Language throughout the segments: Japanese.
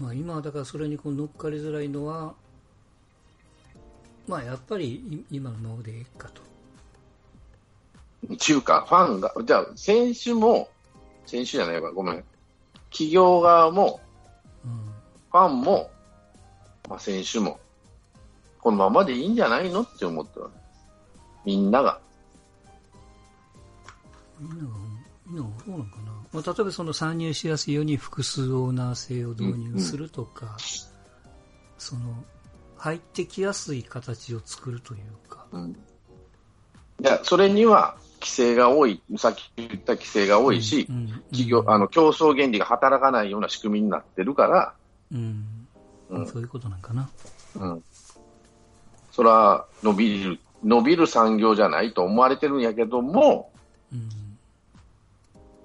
まあ、今はだからそれにこう乗っかりづらいのは、まあ、やっぱり今のままでええかと。っていうか、ファンが、じゃあ、選手も、選手じゃないわ、ごめん。企業側も、うんファンも、まあ、選手も、このままでいいんじゃないのって思ってるわけみんなが。みんなが、みんながそうなんかな。まあ、例えばその参入しやすいように複数オーナー制を導入するとか、その、入ってきやすい形を作るというか。うん。いや、それには、規制が多い、さっき言った規制が多いし、うんうん企業、あの、競争原理が働かないような仕組みになってるから、うん、うんそういうことなんかな。うん。それは伸びる、伸びる産業じゃないと思われてるんやけども、うん。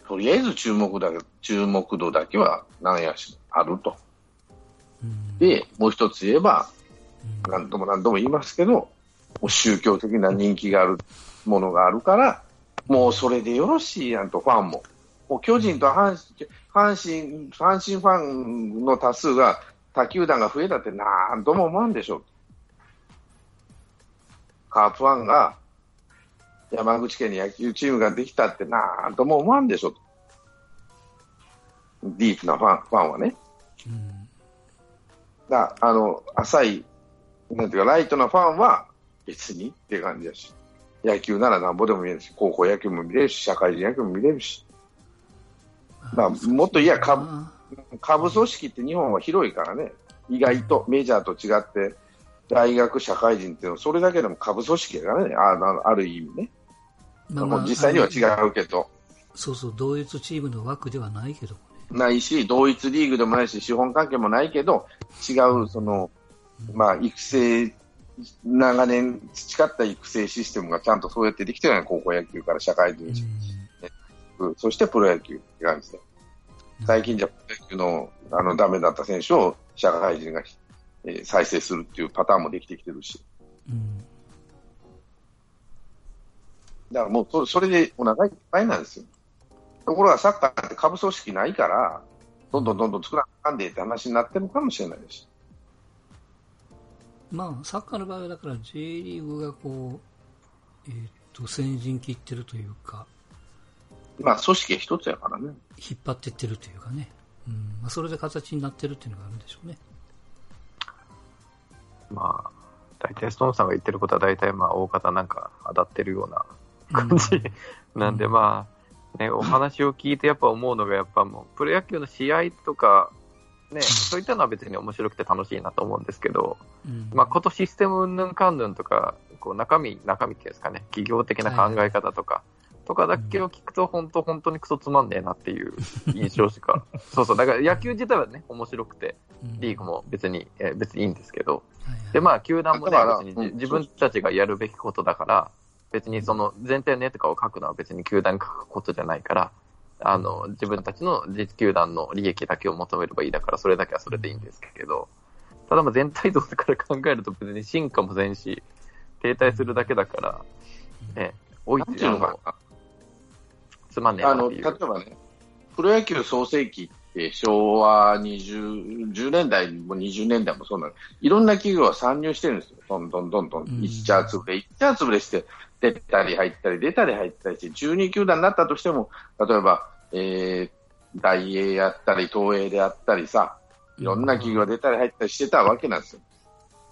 とりあえず注目だけ、注目度だけはなんやし、あると。うん、で、もう一つ言えば、うん何度も何度も言いますけど、もう宗教的な人気があるものがあるから、もうそれでよろしいやんと、ファンも。もう巨人と阪神、阪神、阪神ファンの多数が他球団が増えたってなんとも思わんでしょう。カープファンが山口県に野球チームができたってなんとも思わんでしょう。ディープなファンファンはね。うん。だあの浅い、なんていうか、ライトなファンは別にって感じだし、野球ならなんぼでも見れるし、高校野球も見れるし、社会人野球も見れるし、まあもっと言えば株下部組織って日本は広いからね、意外とメジャーと違って、大学、社会人っていうのはそれだけでも下部組織だからね、ああある意味ね、まあまあ実際には違うけど、そうそう、同一チームの枠ではないけど。ないし、同一リーグでもないし、資本関係もないけど、違う、その、まあ、育成、長年培った育成システムがちゃんとそうやってできてるよね、高校野球から社会人、そしてプロ野球って感じで。最近じゃプロ野球のあのダメだった選手を社会人が、えー再生するっていうパターンもできてきてるし。うんだからもうそそれでお腹いっぱいなんですよ。ところがサッカーって下部組織ないから、どんどんどんどん作らなあかんでって話になってるかもしれないです。まあ、サッカーの場合はだから J リーグがこう、えーっと、先陣切ってるというか、まあ、組織一つやからね。引っ張ってってるというかね、うんまあ、それで形になってるっていうのがあるんでしょうね。まあ、大体ストーンさんが言ってることは大体まあ大方なんか当たってるような感じ、なんでまあ、ね、お話を聞いてやっぱ思うのがやっぱもうプロ野球の試合とか、ね、そういったのは別に面白くて楽しいなと思うんですけど、うん。まあ、ことシステムうんぬんかんぬんとか、こう中身、中身っていうんですかね、企業的な考え方とか、とかだけを聞くと、本当、本当にクソつまんねえなっていう印象しか、そうそう、だから野球自体はね、面白くて、うん。リーグも別に、えー別にいいんですけど、で、まあ、球団もね別に自分たちがやるべきことだから、別にその全体の絵とかを書くのは別に球団に書くことじゃないから、あの、自分たちの実球団の利益だけを求めればいいだから、それだけはそれでいいんですけど、ただまあ全体像から考えると別に進化もせんし、停滞するだけだから、ね、置いてていうのかな。つまんねえあの、なっていう。例えばね、プロ野球創世期って昭和20、10年代も20年代もそうなの。いろんな企業が参入してるんですよ。どんどんどんどん。うん一チャー潰れ、一チャー潰れして、出たり入ったり、出たり入ったりして、12球団になったとしても、例えば、えー、大英やったり、東映であったりさ、いろんな企業が出たり入ったりしてたわけなんですよ。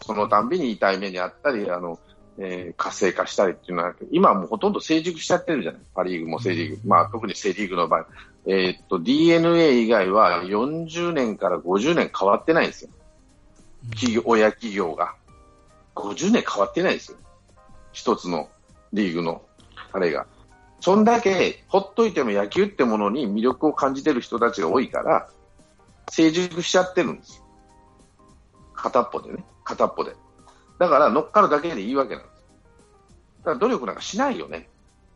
そのたんびに痛い目にあったり、あの、えー活性化したりっていうのは、今はもうほとんど成熟しちゃってるじゃない？パリーグもセリーグ。まあ特にセリーグの場合。えーっと、DNA 以外は40年から50年変わってないんですよ。企業、親企業が。50年変わってないですよ。一つのリーグの、あれが。そんだけ、ほっといても野球ってものに魅力を感じてる人たちが多いから、成熟しちゃってるんですよ。片っぽでね。片っぽで。だから乗っかるだけでいいわけなんです。だから努力なんかしないよね。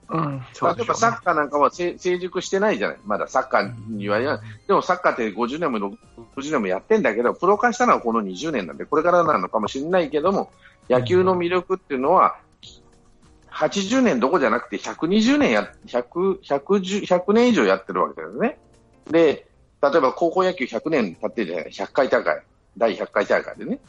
うん、そうでしょうね例えばサッカーなんかは成成熟してないじゃない。まだサッカーに言われない。でもサッカーって50年も60年もやってんだけど、プロ化したのはこの20年なんで、これからなのかもしれないけども、野球の魅力っていうのは、80年どこじゃなくて120年や、100、110 100年以上やってるわけだよね。で、例えば高校野球100年経ってるじゃない、100回大会、第100回大会でね。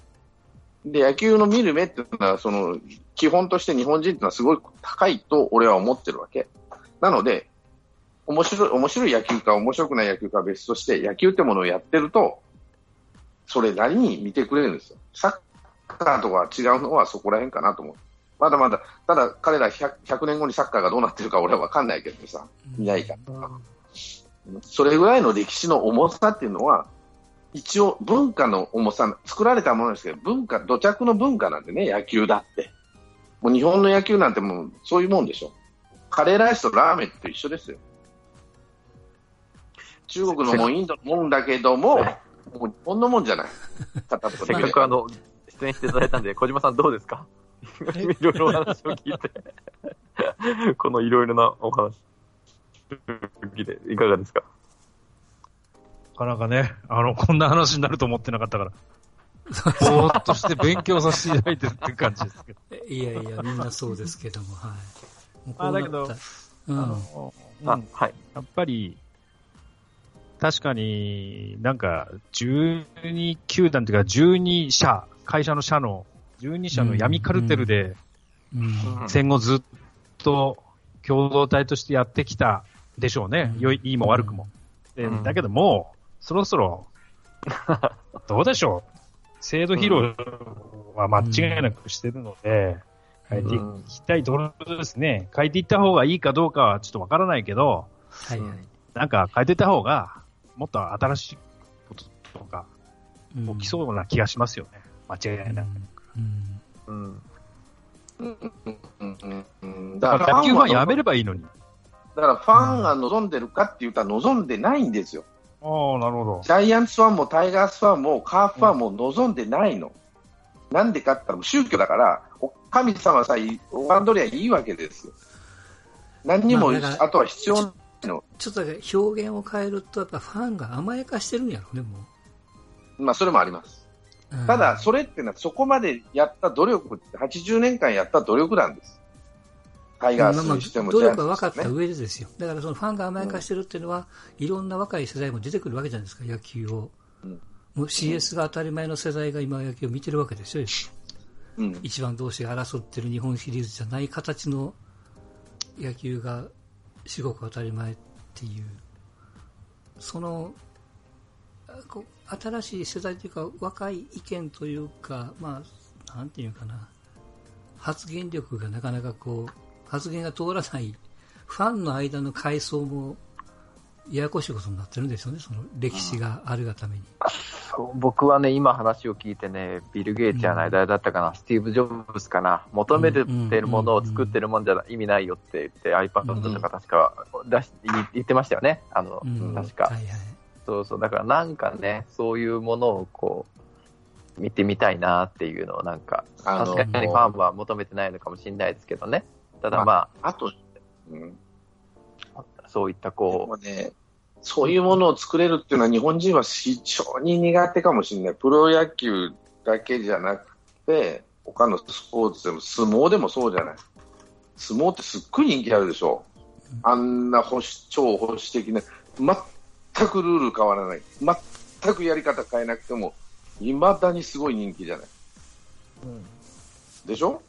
で、野球の見る目っていうのは、その、基本として日本人っていうのはすごい高いと俺は思ってるわけ。なので、面白い、面白い野球か面白くない野球かは別として、野球ってものをやってると、それなりに見てくれるんですよ。サッカーとか違うのはそこら辺かなと思う。まだまだ、ただ彼ら 100, 100年後にサッカーがどうなってるか俺は分かんないけどさ、いないから。それぐらいの歴史の重さっていうのは、一応文化の重さ、作られたものですけど、文化、土着の文化なんでね、野球だって。もう日本の野球なんてもうそういうもんでしょ。カレーライスとラーメンと一緒ですよ。中国のもんインドのもんだけども、もう日本のもんじゃない。片せっかくあの、出演していただいたんで、小島さんどうですか？いろいろお話を聞いて、このいろいろなお話いかがですか？なかなかね、あの、こんな話になると思ってなかったから、ぼーっとして勉強させていただいてるって感じですけど。いやいや、みんなそうですけども、はい。もうこあだけどうん。あの、うんあ、はい。やっぱり、確かになんか、12球団というか、12社、会社の社の、12社の闇カルテルで、うん。戦後ずっと共同体としてやってきたでしょうね。うん良い、も悪くも。でうんだけどもう、そろそろ、どうでしょう？制度疲労は間違いなくしてるので、変えていきたいところですね。変えていった方がいいかどうかはちょっとわからないけど、はいはい。なんか変えていった方が、もっと新しいこととかうん起きそうな気がしますよね。間違いなく。うんうん。うんうんうんだから野球ファンやめればいいのに。だからファンが望んでるかって言ったら望んでないんですよ。ああ、なるほど。ジャイアンツファンもタイガースファンもカープファンも望んでないの。なんでかって言ったら宗教だから、お神様さえ拝んどりゃいいわけですよ。何にも、まああとは必要ないの。ちょっとだけ表現を変えると、やっぱファンが甘やかしてるんやろね、もまあ、それもあります。う。うんただ、それってのはそこまでやった努力って、80年間やった努力なんです。しても努力が分かった。上でですよ。だからそのファンが甘やかしてるっていうのは、いろんな若い世代も出てくるわけじゃないですか、野球を。うんもう CS が当たり前の世代が今野球を見てるわけですよ。うん。一番同士が争ってる日本シリーズじゃない形の野球が至極当たり前っていう、その、あこう新しい世代というか若い意見というか、まあ、なんていうかな、発言力がなかなかこう、発言が通らない、ファンの間の階層も、ややこしいことになってるんですよね、その歴史があるがために。そう僕はね、今話を聞いてね、ビル・ゲイツじゃない、誰だったかな、スティーブ・ジョブズかな、求めてるものを作ってるもんじゃ意味ないよって言って、iPad とか確か出し言言ってましたよね、あの、うん確か。はいはい。そうそう、だからなんかね、そういうものをこう、見てみたいなっていうのをなんか、確かにファンは求めてないのかもしれないですけどね。ただまあと、うん。あ、そういったでこもね、そういうものを作れるっていうのは日本人は非常に苦手かもしれない。プロ野球だけじゃなくて、他のスポーツでも相撲でもそうじゃない。相撲ってすっごい人気あるでしょ。あんな保守超保守的な、全くルール変わらない。全くやり方変えなくても、未だにすごい人気じゃない。でしょ？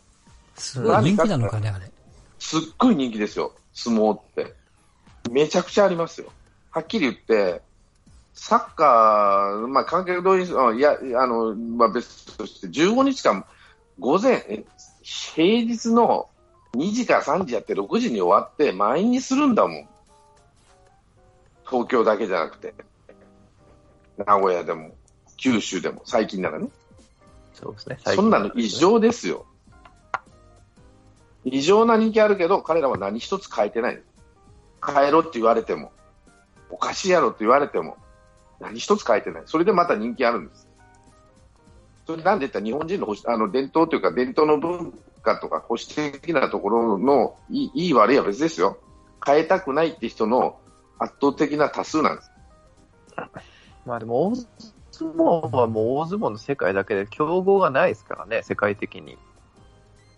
すごい人気なのかね、あれ。すっごい人気ですよ、相撲って。めちゃくちゃありますよ。はっきり言って、サッカー、まあ、観客動員いや、あの、まあ、別として、15日間、午前、え平日の2時から3時やって6時に終わって、満員にするんだもん。東京だけじゃなくて。名古屋でも、九州でも、最近ならね。う、そうですね。そんなの異常ですよ。異常な人気あるけど、彼らは何一つ変えてない。変えろって言われても、おかしいやろって言われても、何一つ変えてない。それでまた人気あるんです。それなんで言ったら日本人のあの伝統というか伝統の文化とか保守的なところのいいいい悪いは別ですよ。変えたくないって人の圧倒的な多数なんです。まあでも、大相撲はもう大相撲の世界だけで競合がないですからね、世界的に。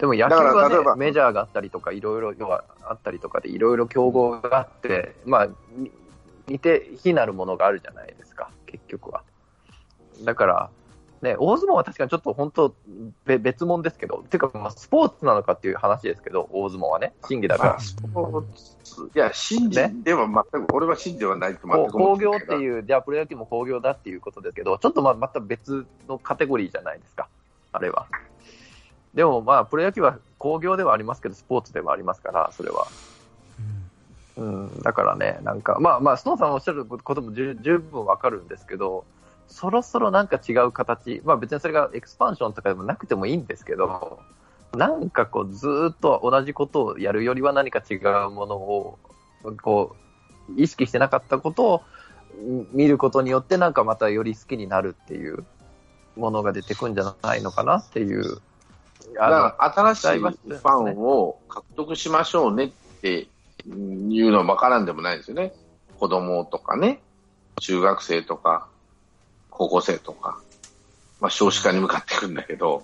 でも野球は、ねメジャーがあったりとか、いろいろ要はあったりとかで、いろいろ競合があって、まあ、に似て非なるものがあるじゃないですか、結局は。だから、ね、大相撲は確かにちょっと本当、べ別物ですけど、ていうか、まあ、スポーツなのかっていう話ですけど、大相撲はね、審議だから。いや、信じでは全く、俺は信じではないと全く工業っていう、じゃあプロ野球も工業だっていうことですけど、ちょっとまあまた別のカテゴリーじゃないですか、あれは。でもまあ、プロ野球は工業ではありますけど、スポーツではありますから、それは。うん、だからね、なんか、まあまあ、スノーさんおっしゃることも十十分わかるんですけど、そろそろなんか違う形、まあ別にそれがエクスパンションとかでもなくてもいいんですけど、なんかこう、ずっと同じことをやるよりは何か違うものを、こう、意識してなかったことを見ることによって、なんかまたより好きになるっていうものが出てくんじゃないのかなっていう。だから新しいファンを獲得しましょうねっていうのは分からんでもないですよね。子供とかね、中学生とか、高校生とか、まあ少子化に向かっていくんだけど、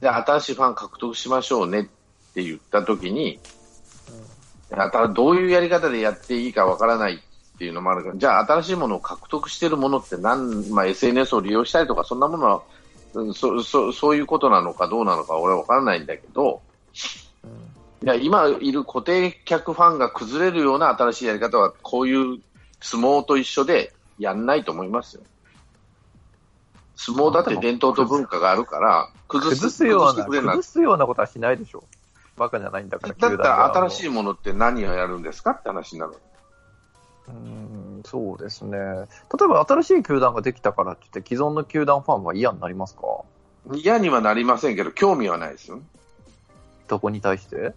じゃあ新しいファン獲得しましょうねって言ったときに、あたどういうやり方でやっていいかわからないっていうのもあるから、じゃあ新しいものを獲得しているものって何、まあ、SNS を利用したりとか、そんなものは、うんそそそういうことなのかどうなのか俺はわからないんだけど、いや今いる固定客ファンが崩れるような新しいやり方は、こういう相撲と一緒でやんないと思いますよ。相撲だって伝統と文化があるから、崩す崩すような、崩すようなことはしないでしょ。バカじゃないんだから、だったら新しい。いものって何をやるんですかって話になる。うん、そうですね。例えば新しい球団ができたからって言って、既存の球団ファンは嫌になりますか？嫌にはなりませんけど、興味はないですよね。どこに対して？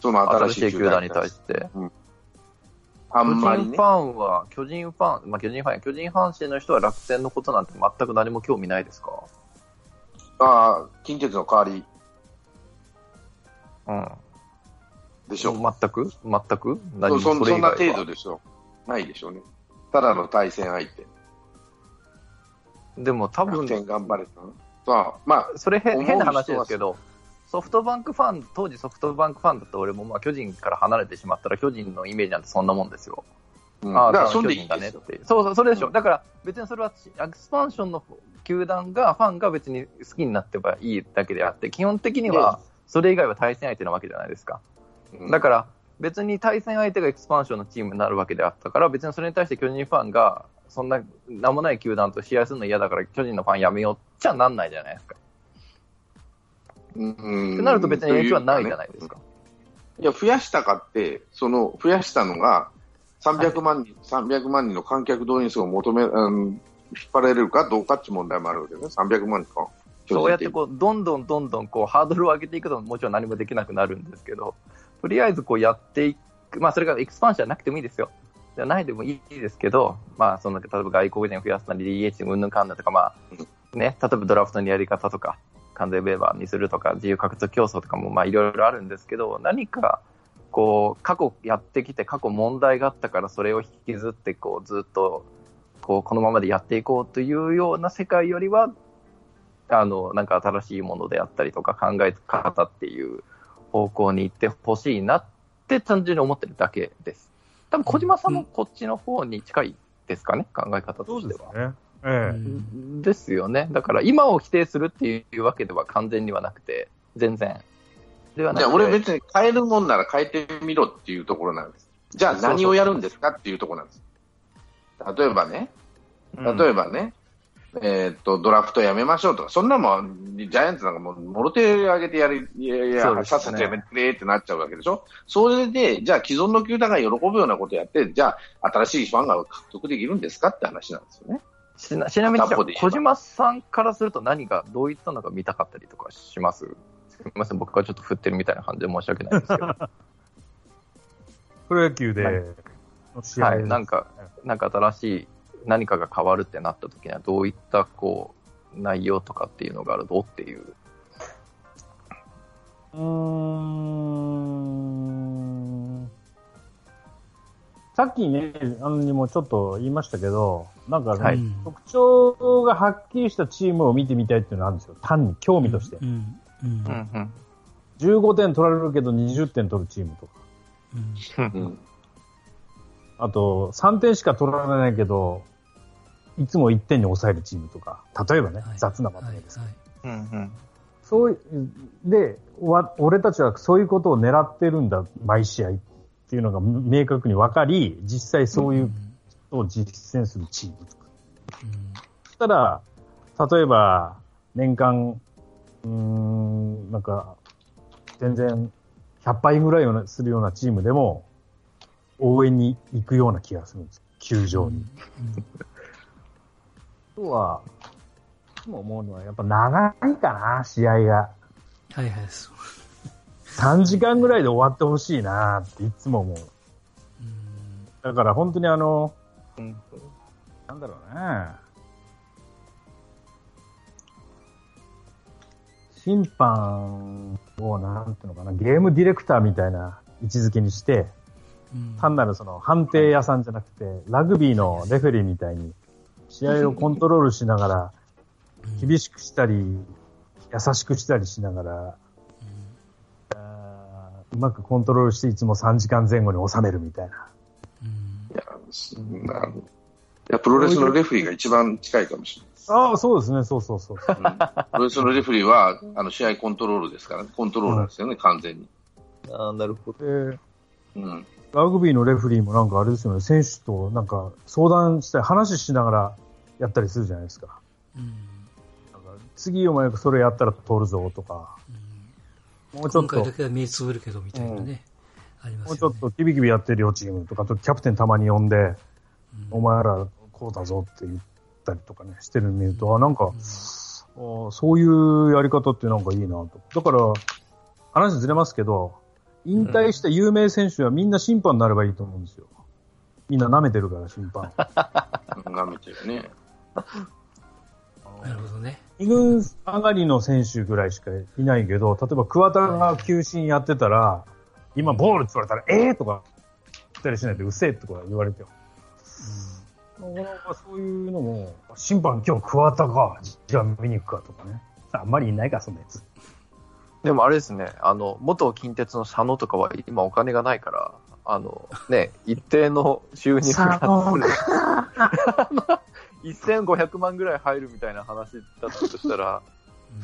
その新新ししい球団に対して。あんま巨人フりね。ァンは、巨人ファン、まあ、巨人ファンや巨人阪神の人は楽天のことなんて全く何も興味ないですか？ああ、近鉄の代わりうん。でしょ。全く？全く？そ何もそそんなそれ以外は程度でしょ。ないでしょうね。ただの対戦相手。でも多分、楽天頑張れたまあ、それ変な話ですけど、ソフトバンクファン、当時ソフトバンクファンだった俺も、まあ、巨人から離れてしまったら、巨人のイメージなんてそんなもんですよ。うんああ、だからそんでいいん。だねって。そうそう、それでしょ。うんだから別にそれは、エクスパンションの球団が、ファンが別に好きになってばいいだけであって、基本的には、それ以外は対戦相手なわけじゃないですか。うんだから、別に対戦相手がエクスパンションのチームになるわけであったから、別にそれに対して巨人ファンが、そんな名もない球団と試合するの嫌だから、巨人のファンやめようっちゃなんないじゃないですか。うんってなると別に影響はないじゃな。いですか。いや、増やしたかって、その、増やしたのが、300万人、300万人の観客動員数を求め、うん、引っ張られるかどうかっていう問題もあるわけですね。300万人か。そうやってこう、どん。どん。どん。どん。こう、ハードルを上げていくと、もちろん。何もできなくなるん。ですけど、とりあえずこうやっていく、まあそれがエクスパンションじゃなくてもいいですよ。じゃないでもいいですけど、まあその、例えば外国人を増やすなり、DH うんぬんかんぬんとか、まあ、ね、例えばドラフトのやり方とか、完全ウェーバーにするとか、自由獲得競争とかも、まあいろいろあるんですけど、何か、こう、過去やってきて、過去問題があったから、それを引きずって、こう、ずっと、こう、このままでやっていこうというような世界よりは、あの、なんか新しいものであったりとか考え方っていう方向に行ってほしいなって単純に思ってるだけです。多分小島さんもこっちの方に近いですかね、考え方としては。ね。ええ。うんですよね。だから今を否定するっていうわけでは完全にはなくて、全然。ではなくて。じゃあ俺別に変えるもんなら変えてみろっていうところなんです。じゃあ何をやるんですかっていうところなんです。例えばね、うん例えばね、えーっと、ドラフトやめましょうとか、そんなもん、ジャイアンツなんかもう、もろ手上げてやり、いやいや、ね。さっさとやめてくれってなっちゃうわけでしょ？それで、じゃあ既存の球団が喜ぶようなことやって、じゃあ新しいファンが獲得できるんですかって話なんですよね。ちなちなみに、小島さんからすると何が、どういったのが見たかったりとかします？すみません、僕がちょっと振ってるみたいな感じで申し訳ないですけど。プロ野球で、はい。の試合はい、なんか、なんか新しい何かが変わるってなった時には、どういった、こう、内容とかっていうのがあるとっていう。うーん。さっきね、あのにもちょっと言いましたけど、なんかね、はいうん特徴がはっきりしたチームを見てみたいっていうのがあるんですよ。単に興味として。うんうんうんうん15点取られるけど20点取るチームとか。うんうん。あと、3点しか取られないけど、いつも1点に抑えるチームとか、例えばね、はい雑なまとはいめです。はいうんうん。そうい、で、わ俺たちはそういうことを狙ってるんだ、毎試合っていうのが明確に分かり、実際そういうことを実践するチームを作る。そしたら、例えば、年間、うーん、なんか、全然、100杯ぐらいするようなチームでも、応援に行くような気がするんです。球場に。あとは、いつも思うのは、やっぱ長いかな、試合が。はいはいそう3時間ぐらいで終わってほしいなっていつも思う。うんだから本当にあの、うんなんだろうね。審判を、なんていうのかな、ゲームディレクターみたいな位置づけにして、うん単なるその判定屋さんじゃなくて、ラグビーのレフェリーみたいに、試合をコントロールしながら、厳しくしたり、優しくしたりしながら、うまくコントロールしていつも3時間前後に収めるみたいな。うんいや、そんないや、プロレスのレフェリーが一番近いかもしれないです。ああ、そうですね、そうそうそう。うんプロレスのレフェリーは、あの、試合コントロールですからね。コントロールですよね、完全に。ああ、なるほど。で、うん。ラグビーのレフェリーもなんかあれですよね、選手となんか相談したり、話しながらやったりするじゃないですか。うんなんか次お前それやったら通るぞとか、うんもうちょっと今回だ、けは目つぶるけどみたいなね、ありますよね。もうちょっとキビキビやってるよチームとか、あとキャプテンたまに呼んで、うんお前らこうだぞって言ったりとかね、してるの見ると、あ、なんか、あそういうやり方ってなんかいいなと。だから、話ずれますけど、引退した有名選手はみんな審判になればいいと思うんですよ。みんな舐めてるから、審判。舐めてるね。なるほどね。二軍上がりの選手ぐらいしかいないけど、例えば桑田が球審やってたら、今ボールって言われたら、ええー、とか言ったりしないで、うっせえとか言われてよ。なかなかそういうのも、審判今日桑田か、じゃあ見に行くかとかね。あんまりいないか、そんなやつ。でもあれですね、あの、元近鉄の佐野とかは今お金がないから、あの、ね、一定の収入が 1500万ぐらい入るみたいな話だったとしたら、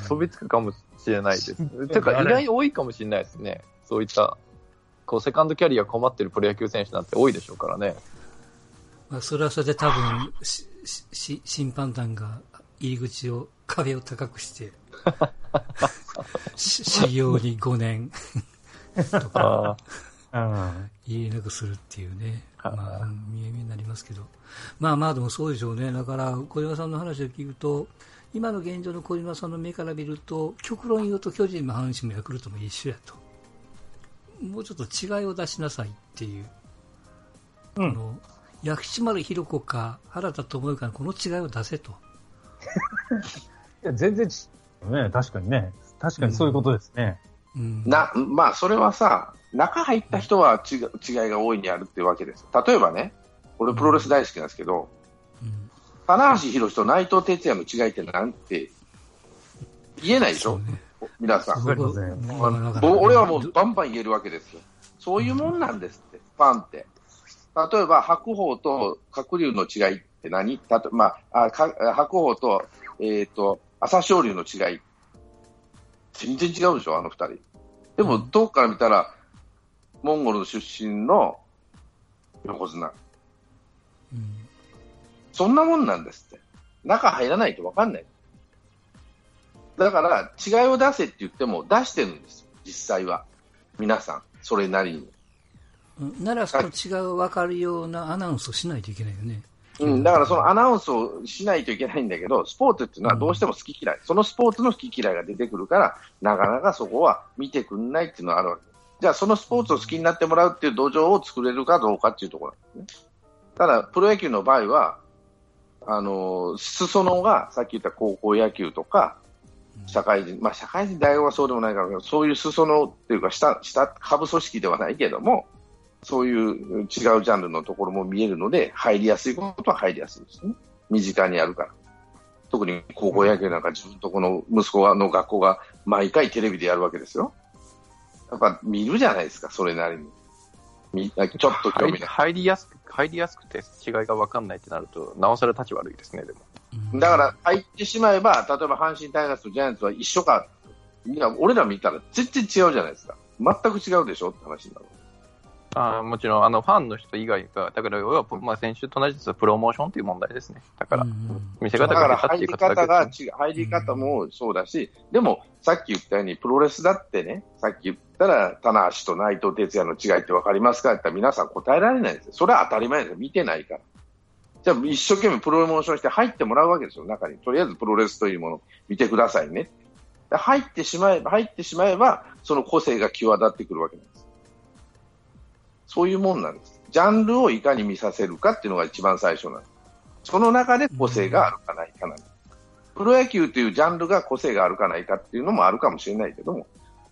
飛びつくかもしれないです。てか、意外に多いかもしれないですね。そういった、こう、セカンドキャリア困ってるプロ野球選手なんて多いでしょうからね。まあ、それはそれで多分、しし審判団が入り口を、壁を高くして、し修行に5年とか、うん。入れなくするっていうね、はいまあ、うん見え見えになりますけど。まあまあでもそうでしょうね。だから、小島さんの話を聞くと、今の現状の小島さんの目から見ると、極論言うと巨人も阪神もヤクルトも一緒やと。もうちょっと違いを出しなさいっていう。うんこの薬師丸ひろ子か原田智之かのこの違いを出せと。いや、全然ち、ね、確かにね。確かにそういうことですね。うん、な、まあ、それはさ、中入った人は違う違いが大いにあるっていうわけです。例えばね、俺プロレス大好きなんですけど、うん棚橋宏と内藤哲也の違いってなんて言えないでしょ、ね。皆さん。俺はもうバンバン言えるわけですよ。そういうもんなんですって、ファンって。例えば、白鵬と鶴竜の違いって何？たと、まあ、あか白鵬と、えっ、と、朝青龍の違い。全然違うでしょ、あの二人。でも、うん遠くから見たら、モンゴルの出身の横綱。うんそんなもんなんですって。中入らないと分かんない。だから、違いを出せって言っても出してるんですよ、実際は。皆さん、それなりに。うんならその違いを分かるようなアナウンスをしないといけないよね。うん、だからそのアナウンスをしないといけないんだけど、スポーツっていうのはどうしても好き嫌い、そのスポーツの好き嫌いが出てくるから、なかなかそこは見てくんないっていうのはあるわけ。じゃあそのスポーツを好きになってもらうっていう土壌を作れるかどうかっていうところなんですね。ただ、プロ野球の場合は、あの、裾野がさっき言った高校野球とか、社会人、まあ社会人、大学はそうでもないから、そういう裾野っていうか、下、下、下部組織ではないけども、そういう違うジャンルのところも見えるので、入りやすいことは入りやすいですね。身近にあるから。特に高校野球なんか自分とこの息子の学校が毎回テレビでやるわけですよ。やっぱ見るじゃないですか、それなりに。みちょっと興入り味ない。入りやすく、入りやすくて違いが分かんないってなると、なおさら立ち悪いですね、でも。うんだから入ってしまえば、例えば阪神タイガースとジャイアンツは一緒か。いや、俺ら見たら全然違うじゃないですか。全く違うでしょって話になる。あーもちろん、あの、ファンの人以外が、だから、要は、まあ、先週と同じですプロモーションという問題ですね。だからうん、うん見せだ方が入り方方が違う、入り方もそうだし、でもさっき言ったようにプロレスだってね、さっき言ったら、棚橋と内藤哲也の違いって分かりますかって言ったら皆さん答えられないんですよ。それは当たり前ですよ。見てないから。じゃあ一生懸命プロモーションして入ってもらうわけですよ、中に。とりあえずプロレスというものを見てくださいね。で入ってしまえば、入ってしまえば、その個性が際立ってくるわけです。そういうもんなんです。ジャンルをいかに見させるかっていうのが一番最初なんです。その中で個性があるかないかなんです。プロ野球というジャンルが個性があるかないかっていうのもあるかもしれないけども、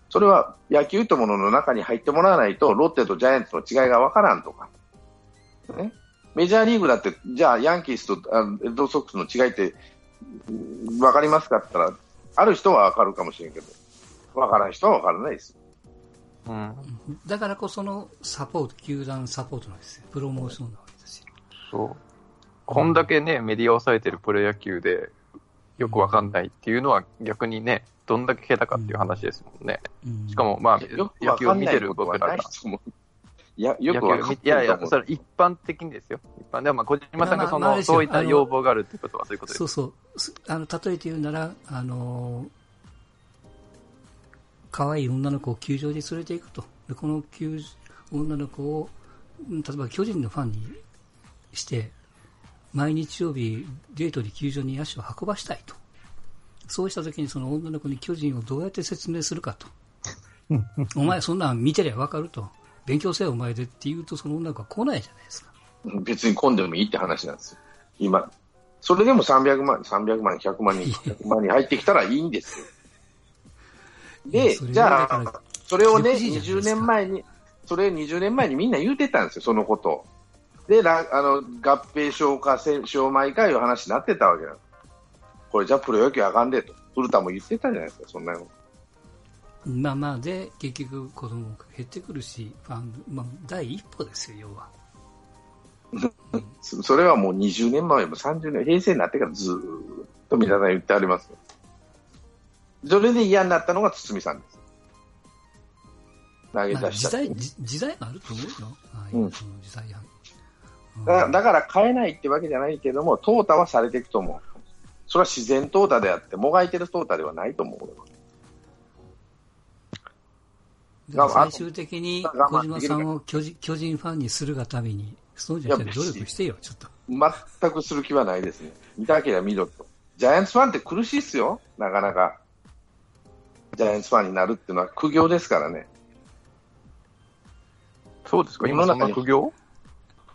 それは野球というものの中に入ってもらわないと、ロッテとジャイアンツの違いがわからんとか、ね、メジャーリーグだって、じゃあヤンキースとあレッドソックスの違いってうんわかりますかって言ったら、ある人はわかるかもしれんけど、わからん人はわからないです。うん。だからこそのサポート、球団サポートなんですよ。プロモーションなわけですよ。そう。こんだけね、メディアを抑えてるプロ野球で、よくわかんないっていうのは逆にね、どんだけ下手かっていう話ですもんね。うんしかも、まあ、野球を見てる僕らが。いや、よ野くわかいやいやそれ一般的にですよ。一般でも、まあ、小島さんがその、そういった要望があるってことはそういうことですそうそうす。あの、例えて言うなら、あのー可愛い女の子を球場に連れて行くと。でこの球女の子を、うん例えば巨人のファンにして、毎日曜日デートに球場に足を運ばしたいと。そうした時にその女の子に巨人をどうやって説明するかと。お前そんなん見てりゃわかると。勉強せよお前でって言うとその女の子は来ないじゃないですか。別に混んでもいいって話なんですよ。今。それでも300万、300万、100万人、100万人入ってきたらいいんですよ。で、じゃあ、それをね、6時じゃないですか20年前に、それ20年前にみんな言うてたんですよ、そのことを。で、らあの合併消化、消米かいう話になってたわけなんです。これじゃあプロ野球あかんでと。古田も言ってたじゃないですか、そんなの。まあまあで、結局子供も減ってくるし、ファン、まあ第一歩ですよ、要は。そそれはもう20年前も30年、平成になってからずーっと皆さん言ってありますよ。それで嫌になったのが堤さんです。投げまあ、出した時代、じ時代があると思うよ。ううんその時代や、うんだだから変えないってわけじゃないけども、淘汰はされていくと思う。それは自然淘汰であって、もがいてる淘汰ではないと思う。俺はだから最終的に小島さんを巨人巨人ファンにするがために、そうじゃなくて努力してよ、ちょっと。全くする気はないですね。見たければ見ろと。ジャイアンツファンって苦しいっすよ、なかなか。ジャイアンツファンになるっていうのは苦行ですからね。そうですか？今そんな苦行？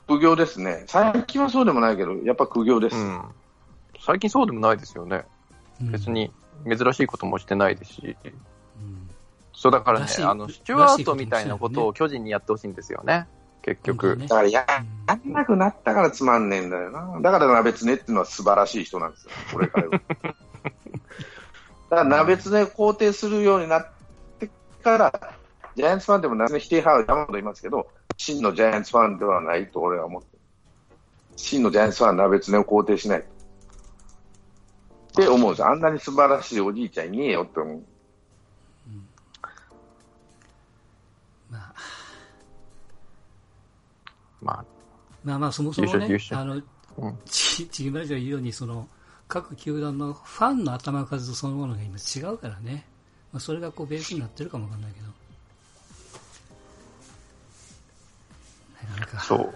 苦行ですね。最近はそうでもないけど、やっぱ苦行です。うん。最近そうでもないですよね。うん別。に珍しいこともしてないですし。うんそうだからねあの、スチュワートみたいなことを巨人にやってほしいんですよね。結局。ねだからや、やんなくなったからつまんねえんだよな。だから鍋つねっていうのは素晴らしい人なんですよ、これから。だから鍋つねを肯定するようになってから、ジャイアンツファンでも鍋つね否定派は山ほどいますけど、真のジャイアンツファンではないと俺は思って。真のジャイアンツファンは鍋つねを肯定しない。って思うんです。あんなに素晴らしいおじいちゃんいねえよって思う。まあ、まあ、まあまあ、そもそもね、あの、うんち、ちぎまりが言うように、その、各球団のファンの頭数そのものが今違うからね。まあ、それがこうベースになってるかもわかんないけど。なかなか。そう。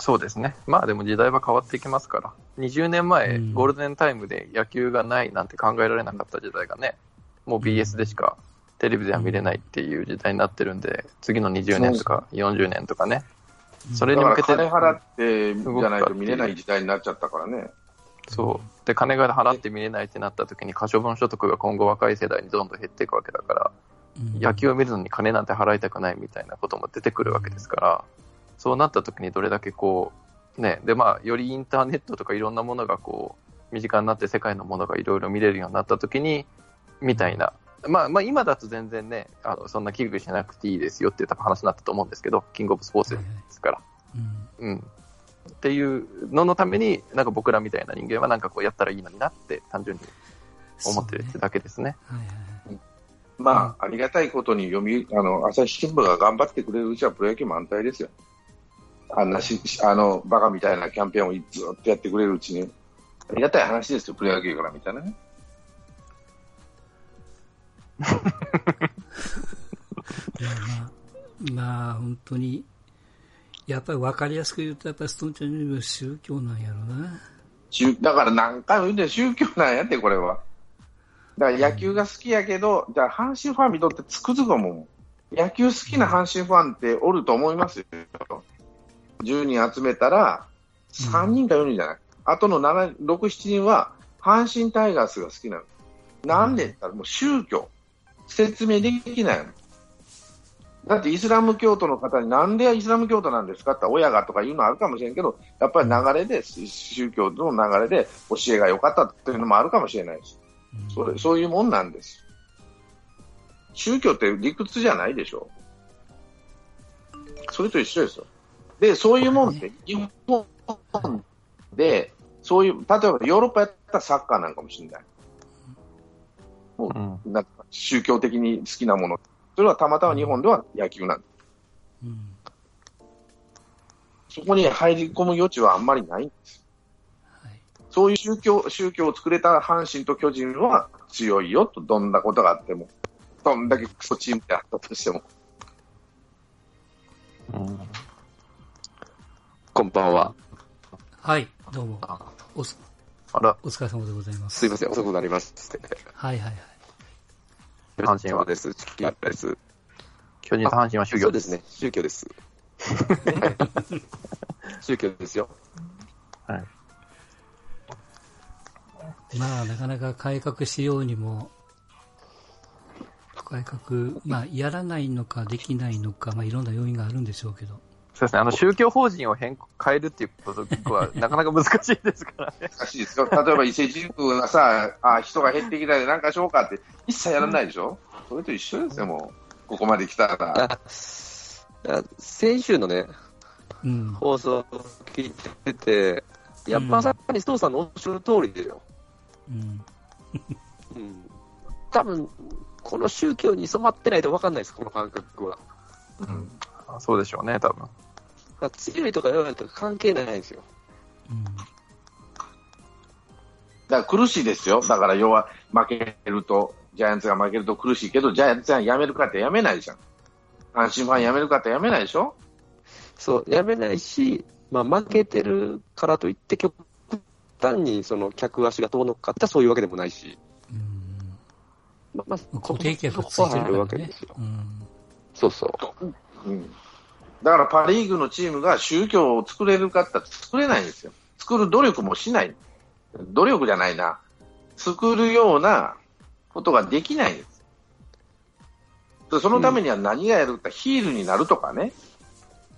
そうですね。まあでも時代は変わっていきますから。20年前、うんゴールデンタイムで野球がないなんて考えられなかった時代がね、もう BS でしかテレビでは見れないっていう時代になってるんで、次の20年とか40年とかね、それに向けて、金払ってじゃないと見れない時代になっちゃったからね。そう。で、金が払って見れないってなった時に可処分所得が今後若い世代にどんどん減っていくわけだから、うん野球を見るのに金なんて払いたくないみたいなことも出てくるわけですから、そうなった時にどれだけこう、ね、でまあ、よりインターネットとかいろんなものがこう、身近になって世界のものがいろいろ見れるようになった時に、みたいな。まあ、まあ、今だと全然ね、あの、そんな危惧しなくていいですよっていう多分話になったと思うんですけど、キングオブスポーツですから。うんうん。っていうののために、なんか僕らみたいな人間はなんかこうやったらいいのになって単純に思ってるってだけですね。はいはいはいまあ、ありがたいことに読み、あの、朝日新聞が頑張ってくれるうちはプロ野球も安泰ですよ。あんなし、あの、バカみたいなキャンペーンをずっとやってくれるうちに、ありがたい話ですよ、プロ野球から見たらね。いやまあ、まあ、本当に、やっぱり分かりやすく言うと、やっぱりストーンちゃんにも宗教なんやろな。だから何回も言うんだよ、宗教なんやって、これは。だから野球が好きやけど、じゃあ阪神ファンにとってつくづく思う。野球好きな阪神ファンっておると思いますよ。10人集めたら、3人か4人じゃない。あとの7 6、7人は、阪神タイガースが好きなの。なんでったら、もう宗教。説明できないの。だってイスラム教徒の方になんでイスラム教徒なんですか？って親がとか言うのあるかもしれんけど、やっぱり流れで、宗教の流れで教えが良かったっていうのもあるかもしれないし、それそういうもんなんです。宗教って理屈じゃないでしょ。それと一緒ですよ。で、そういうもんって、日本で、そういう、例えばヨーロッパやったらサッカーなんかもしれない。もう、なんか宗教的に好きなもの。それはたまたま日本では野球なんです。うん。そこに入り込む余地はあんまりないんです。はい。そういう宗教、宗教を作れた阪神と巨人は強いよと、どんなことがあっても。どんだけクソチームであったとしても。うんこんばんは。はい、どうも。おす、あら、お疲れ様でございます。すいません、遅くなりまして。はいはいはい。阪神は、そうです。チキンです。巨人と阪神は修行そうですね、宗教です。宗教ですよ。はい。まあ、なかなか改革しようにも、改革、まあ、やらないのかできないのか、まあ、いろんな要因があるんでしょうけど。そうですね、あの、宗教法人を変更、変えるっていうことは、なかなか難しいですからね。難しいですよ。例えば伊勢神宮がさ、あ、人が減ってきたりなんかしようかって、一切やらないでしょ、それと一緒ですよ、もう。ここまで来たら。先週のね、うん。放送聞いてて、やっぱまさに須藤さんのおっしゃる通りでよ。うん。うん。多分、この宗教に染まってないと分かんないです、この感覚は。うんあそうでしょうね、多分。だから強いとか弱いとか関係ないんですよ。うん。だから苦しいですよ。だから要は負けると、ジャイアンツが負けると苦しいけど、ジャイアンツが辞めるかって辞めないじゃん。阪神ファン辞めるかって辞めないでしょ？そう、やめないし、まあ、負けてるからといって、極端にその客足が遠のかったそういうわけでもないし、うん。まあ、まあ、固定客がついてるわけですよ。。うん。そうそう。うん。だからパ・リーグのチームが宗教を作れるかって作れないんですよ。作る努力もしない。努力じゃないな。作るようなことができないんです。でそのためには何がやるか、ヒールになるとかね。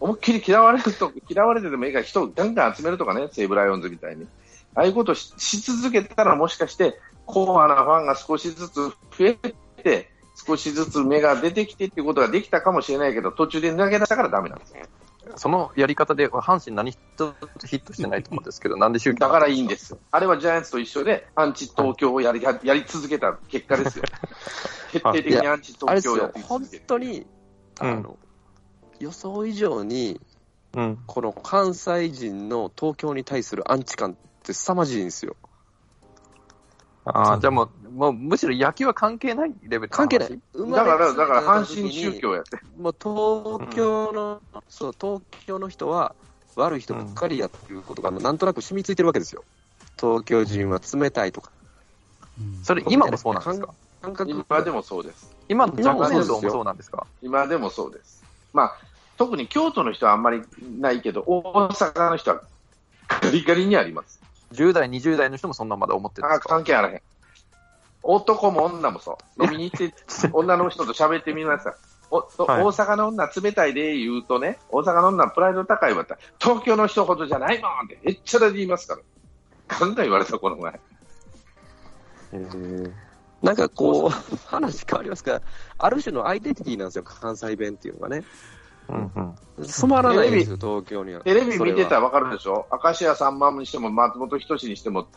思いっきり嫌われると、嫌われてでもいいから人をガンガン集めるとかね、西武ライオンズみたいに。ああいうことをしし続けたらもしかして、コアなファンが少しずつ増えて、少しずつ芽が出てきてっていうことができたかもしれないけど、途中で投げ出したからダメなんです。そのやり方で、阪神何一つヒットしてないと思うんですけど、なんでだからいいんですよ。あれはジャイアンツと一緒で、アンチ東京をやりやり続けた結果ですよ。徹底的にアンチ東京をやっ、てよ本続けて。当に、あの、予想以上に、うん。この関西人の東京に対するアンチ感って凄まじいんですよ。ああ、じゃあもう、もうむしろ野球は関係ないレベル関係ない。だから、だから阪神宗教やって。もう東京の、そう、東京の人は悪い人ばっかりやっていうことが、なんとなく染みついてるわけですよ。東京人は冷たいとか。うん。それ今もそうなんですか？感覚今でもそうです。今のジャパネ今もそうですよットもそうなんですか？今でもそうです。まあ、特に京都の人はあんまりないけど、大阪の人はガリガリにあります。10代、20代の人もそんなまだ思ってるんであすか？関係あらへん。男も女もそう。飲みに行って、女の人と喋ってみなさい。おとはい大阪の女冷たいで言うとね、大阪の女はプライド高いわって、東京の人ほどじゃないもんって、めっちゃで言いますから。ガンガン言われた、この前。なんかこう、話変わりますが、ある種のアイデンティティなんですよ、関西弁っていうのがね。うんうん。染まらないんですよ、東京には。テレビ見てたらわかるでしょ？明石家さんまにしても松本人志にしても、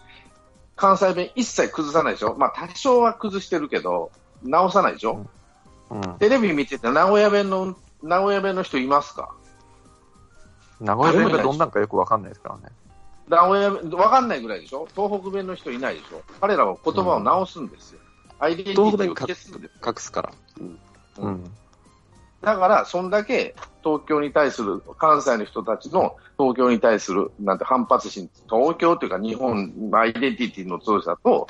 関西弁一切崩さないでしょ？まあ多少は崩してるけど、直さないでしょ、うん。テレビ見てて名古屋弁の、名古屋弁の人いますか？名古屋弁がどんなんかよくわかんないですからね。名古屋弁、わかんないぐらいでしょ？東北弁の人いないでしょ？彼らは言葉を直すんですよ。アイデンティティを東北弁隠消すんです。隠すから。うんうん。だから、そんだけ東京に対する、関西の人たちの東京に対する、なんて反発心、東京というか日本、アイデンティティの強さと、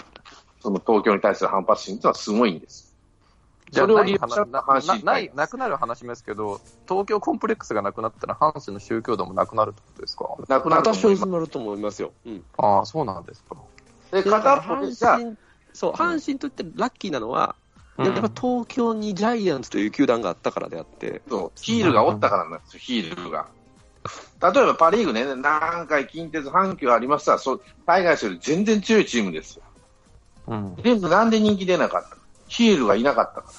その東京に対する反発心というのはすごいんです。じゃあ、それをない利用したない、なくなる話ですけど、東京コンプレックスがなくなったら、阪神の宗教度もなくなるってことですか？なくなると私思います。はなると思いますよ。うん。ああ、そうなんですか。で、片方で、じゃあ阪神、そう、阪神といってラッキーなのは、うんやっぱ東京にジャイアンツという球団があったからであって、そうヒールがおったからなんですよ、ヒールが。例えばパ・リーグね、南海、近鉄、阪急ありますわ、そうタイガースより全然強いチームですよ。うん。でもなんで人気出なかったの？ヒールがいなかったから。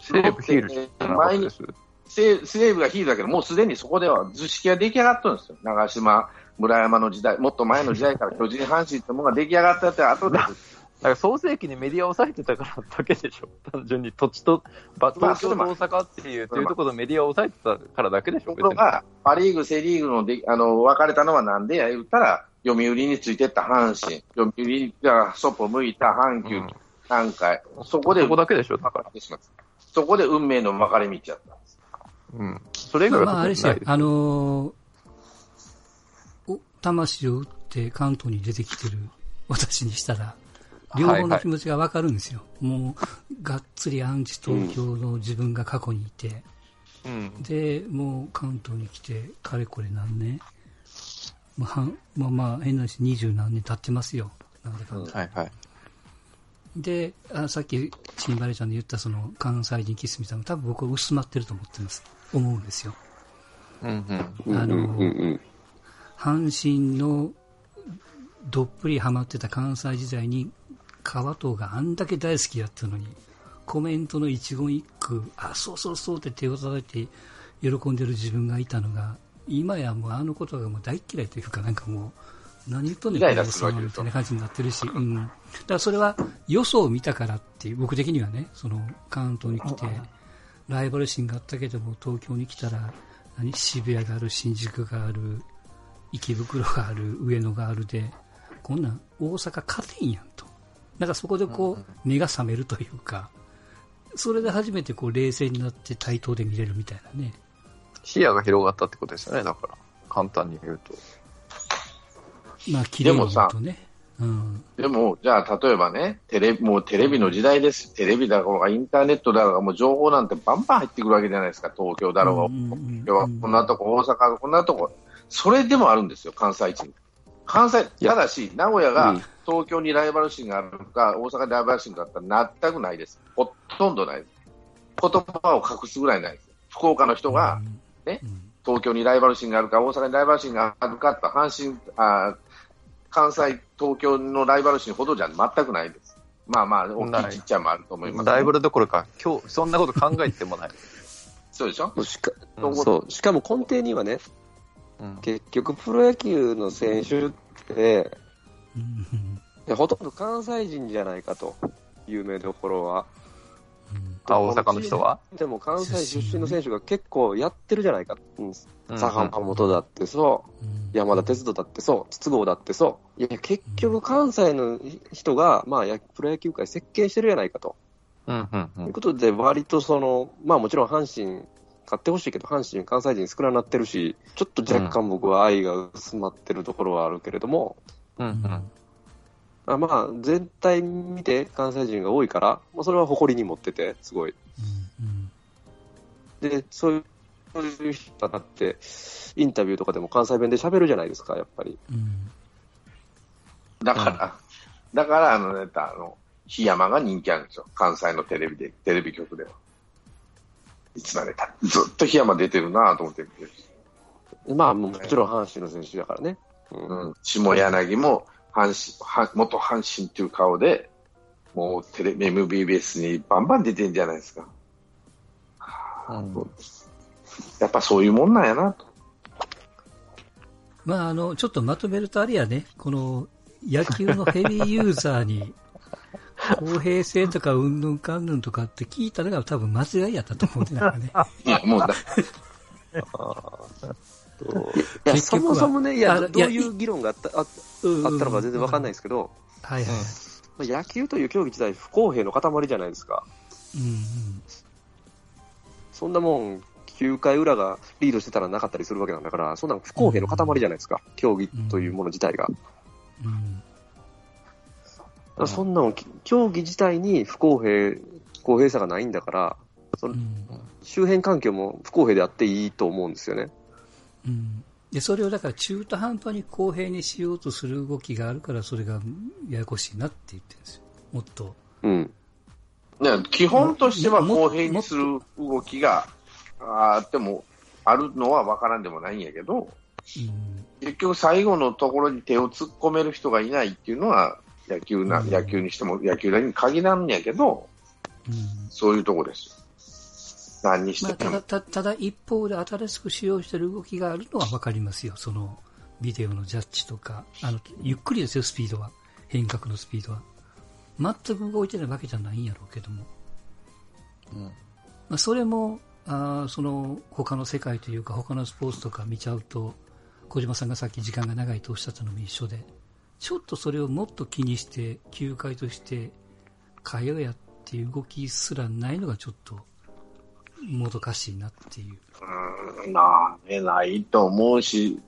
西武ヒールなです。西西武がヒールだけど、もうすでにそこでは図式が出来上がってるんですよ。長島、村山の時代、もっと前の時代から巨人、阪神ってものが出来上がったって後で、だから創世紀にメディアを抑えてたからだけでしょ。単純に土地と、東京と大阪っていう、というところのメディアを抑えてたからだけでしょ、ところが、パ・リーグ、セ・リーグのであの分かれたのはなんでや言ったら、読売についてった阪神、読売がそっぽ向いた阪急、うん南海、そこで、そこだけでしょ、だから。そこで運命の分かれ道やったんです。うん。それ以外まあ、あです。あのーお魂を打って関東に出てきてる私にしたら、両方の気持ちがわかるんですよ。もう、がっつりアンチ東京の自分が過去にいて、うん。で、もう関東に来て、かれこれ何年まあ、はんまあまあ、変な話、二十何年経ってますよ。なんだかんだ。はいはい。であ、さっき、チンバレちゃんで言ったその関西人キスみたいなの多分僕は薄まってると思ってます。思うんですよ。うんうん。あのうんうんうん阪神のどっぷりハマってた関西時代に川藤があんだけ大好きだったのにコメントの一言一句あそうそうそうって手を叩いて喜んでる自分がいたのが今やもうあのことがもう大っ嫌いというかなんかもう何言っとんねんこのみたいな感じになってるし、うん、だからそれはよそを見たからっていう僕的にはねその関東に来てライバル心があったけども東京に来たら何渋谷がある新宿がある池袋がある上野があるでこんなん大阪勝てんやんとなんかそこでこう目が覚めるというかそれで初めてこう冷静になって対等で見れるみたいなね視野が広がったってことですよね、だから。簡単に言うと。まあ綺麗にとねうんでも、じゃあ、例えばね、テレビ、もうテレビの時代です。テレビだろうが、インターネットだろうが、もう情報なんてバンバン入ってくるわけじゃないですか。東京だろうが、うんうんうん今日はこんなとこ、大阪、こんなとこ。それでもあるんですよ、関西人。関西、ただし、名古屋がうん東京にライバル心があるか、大阪にライバル心があったら全くないです。ほとんどないです。言葉を隠すぐらいないです。福岡の人が、ねうん東京にライバル心があるか、大阪にライバル心があるかって、阪神、あ関西、東京のライバル心ほどじゃ全くないです。まあまあ、大きないいちっちゃいもあると思います、ライバルどころか、今日、そんなこと考えてもない。そうでしょ？しかうんそうしかも根底にはね、うん。結局プロ野球の選手って、ほとんど関西人じゃないかと、有名どころは。大阪の人は？でも関西出身の選手が結構やってるじゃないか。うん、うん坂本だってそう、うん山田哲人だってそう、筒香だってそう。いや、結局関西の人が、まあ、やプロ野球界席巻してるじゃないかと。うんうんう。というんことで、割とその、まあもちろん阪神、勝ってほしいけど、阪神、関西人少なくなってるし、ちょっと若干僕は愛が薄まってるところはあるけれども、うんうん。あまあ、全体見て関西人が多いから、まあ、それは誇りに持ってて、すごい。うんで、そういうそういう人だって、インタビューとかでも関西弁で喋るじゃないですか、やっぱり。うんだから、だから、あのね、あの、檜山が人気あるんですよ。関西のテレビで、テレビ局では。いつまでた？ずっと檜山出てるなと思って見てるまあ、もちろん阪神の選手だからね。うんうん、下柳も阪神は元阪神っていう顔で、もうテレビ、MBS にバンバン出てんじゃないですか。うんやっぱそういうもんなんやなと。まあ、あの、ちょっとまとめるとあれやね、この、野球のヘビーユーザーに、公平性とかうんぬんかんぬんとかって聞いたのが多分間違いやったと思うんだよね。いや、もうだ、いや、そもそもね、いや、あどういう議論があったああったのか全然わかんないい。ですけど、はいはい。まあ野球という競技自体不公平の塊じゃないですか。うんうん。そんなもん、9回裏がリードしてたらなかったりするわけなんだから、そんなの不公平の塊じゃないですか。競技というもの自体が。だうんからそんなの、競技自体に不公平、公平さがないんだから、そのうん周辺環境も不公平であっていいと思うんですよね。うんで、それをだから中途半端に公平にしようとする動きがあるから、それがややこしいなって言ってるんですよ。もっと。うん。ね、基本としてはも公平にする動きがあっても、あるのは分からんでもないんやけど、うん結局最後のところに手を突っ込める人がいないっていうのは、野球な、うん野球にしても野球に限らんやけど、うんそういうとこですよ。何にしまあ、ても。ただ、たただ一方で新しく使用している動きがあるのは分かりますよ。その、ビデオのジャッジとか、あの、ゆっくりですよ、スピードは。変革のスピードは。全く動いてないわけじゃないんやろうけども。うんまあ、それも、あーその、他の世界というか、他のスポーツとか見ちゃうと、小島さんがさっき時間が長いとおっしゃったのも一緒で、ちょっとそれをもっと気にして、球界として変えようやっていう動きすらないのがちょっと、もどかしいなっていう。うん、なあ、ね、ないと思うし、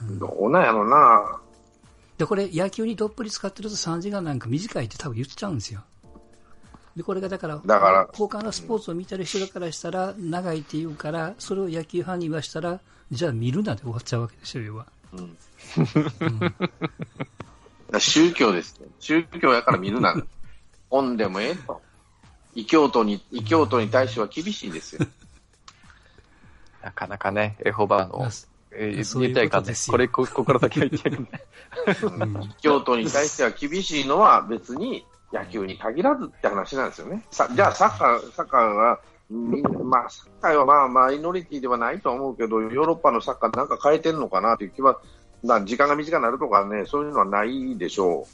どうなんやろな。で、これ野球にどっぷり使ってると3時間なんか短いって多分言っちゃうんですよ。で、これがだから、だから他のスポーツを見てる人からしたら長いって言うから、それを野球ファンに言わしたら、じゃあ見るなで終わっちゃうわけですよ、要は。うん宗教ですね。宗教やから見るな。本でもええと。異教徒に、異教徒に対しては厳しいですよ。なかなかね、エホバのまあ、えー言っちゃいかんねことです。よこれ、ここから先は言っちゃいか。異教徒に対しては厳しいのは別に野球に限らずって話なんですよね。さじゃあサッカー、サッカーは、みんなまあ、サッカーはまあマイノリティではないとは思うけど、ヨーロッパのサッカーなんか変えてるのかなという気は、まあ、時間が短くなるとかね、そういうのはないでしょ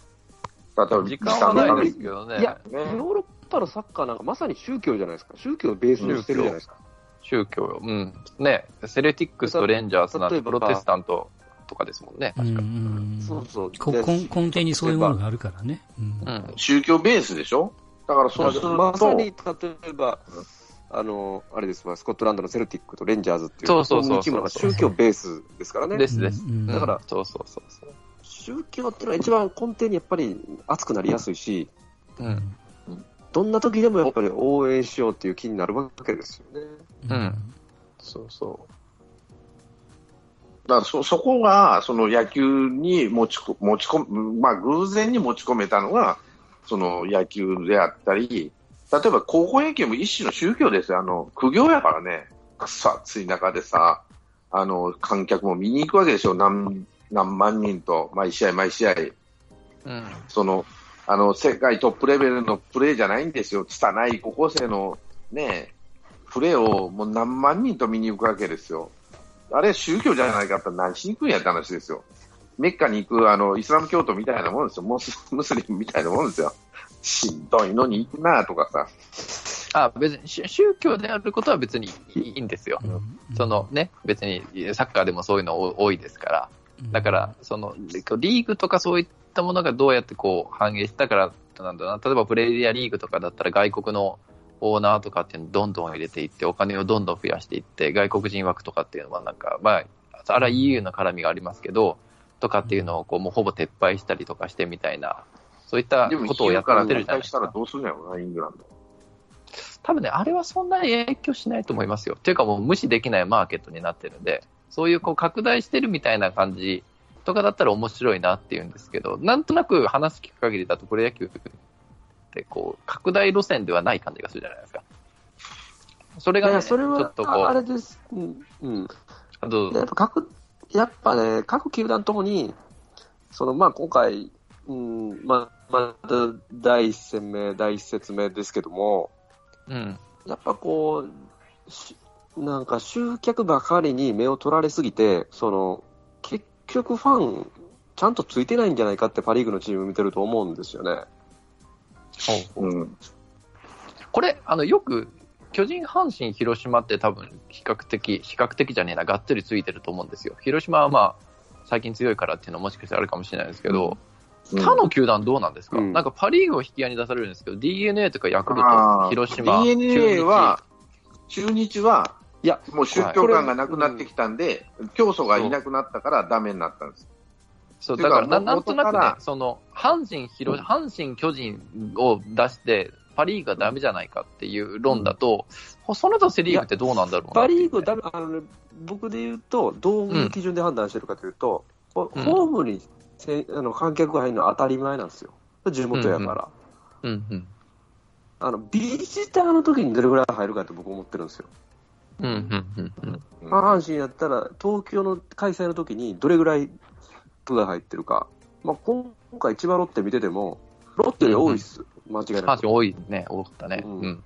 う。例えば時間はないですけどね。いや、ねヨーロッパのサッカーなんかまさに宗教じゃないですか。宗教をベースにしてるじゃないですか。宗教よ。うん。ね、セレティックスとレンジャーズなんてプロテスタントとかですもんね。うん確か。うんそうそう。根根底にそういうものがあるからね。うんうん。宗教ベースでしょ？だからそうすると、まさに、例えば、あの、あれですわ、スコットランドのセルティックとレンジャーズっていう、そうそうチームが宗教ベースですからね。ですです。うんだからそうそうそうそう。宗教っていうのは一番根底にやっぱり熱くなりやすいし、うん。どんな時でもやっぱり応援しようっていう気になるわけですよね。うんそうそだからそそこがその野球に持ちこ持ち込む、まあ、偶然に持ち込めたのがその野球であったり、例えば高校野球も一種の宗教ですよ、あの苦行やからね、くっそ暑い中でさ、あの観客も見に行くわけでしょ、何何万人と、毎試合、毎試合、う。うん。そのあの世界トップレベルのプレーじゃないんですよ、拙い高校生の、ね、プレーをもう何万人と見に行くわけですよ。あれ、宗教じゃないかって何しに行くんやって話ですよ。メッカに行くあのイスラム教徒みたいなもんですよ。モス ムスリムみたいなもんですよ。しんどいのに行くなとかさ。あ、別に宗宗教であることは別にいいんですよ。うんそのね、別にサッカーでもそういうの多多いですから。だから、その、リーグとかそういったものがどうやってこう反映したから、なんだろうな、例えばプレイヤーリーグとかだったら外国のオーナーとかっていうのをどんどん入れていって、お金をどんどん増やしていって、外国人枠とかっていうのはなんか、まあ、あれは EU の絡みがありますけど、とかっていうのをこうもうほぼ撤廃したりとかしてみたいな、そういったことをやからってるじゃないですかしたら。どうするんやろうな、イングランド。多分ね、あれはそんなに影響しないと思いますよ。っていうかもう無視できないマーケットになってるんで、そういうこう拡大してるみたいな感じとかだったら面白いなっていうんですけど、なんとなく話聞く限りだとプロ野球ってこう拡大路線ではない感じがするじゃないですか。それがね、それちょはっとこう、ああれです。うん。うんどうやっぱ各、やっぱね、各球団ともに、その、まあ、今回、うん、まあ、また第一戦目、第一節目ですけども、うん、やっぱこう、しなんか集客ばかりに目を取られすぎて、その、結局ファン、ちゃんとついてないんじゃないかってパリーグのチーム見てると思うんですよね。うん。これ、あの、よく、巨人、阪神、広島って多分、比較的、比較的じゃねえな、がっつりついてると思うんですよ。広島はまあ、最近強いからっていうのはもしかしたらあるかもしれないですけど、他の球団どうなんですか、うん。なんかパ・リーグを引き合いに出されるんですけど、DNA とかヤクルト、広島、DNA は、中日。は、いや、もう宗教感がなくなってきたんで、教祖がいなくなったからダメになったんです。そう、だからな、なんとなくねその、阪神、広、阪神、巨人を出して、パ・リーグがダメじゃないかっていう論だと、その他セ・リーグってどうなんだろうなパ・リーグダメ、あのね、僕で言うと、どういう基準で判断してるかというと、ホうん。ホームにせあの観客が入るのは当たり前なんですよ。地元やから。うんうん。あの、ビジターの時にどれぐらい入るかって僕思ってるんですよ。うんうんうんうん。うん阪神やったら、東京の開催の時にどれぐらい部が入ってるか。まあ、今回千葉ロッテ見てても、ロッテより多いっす。間違いなく。阪神多いね、多かったね。うんうん。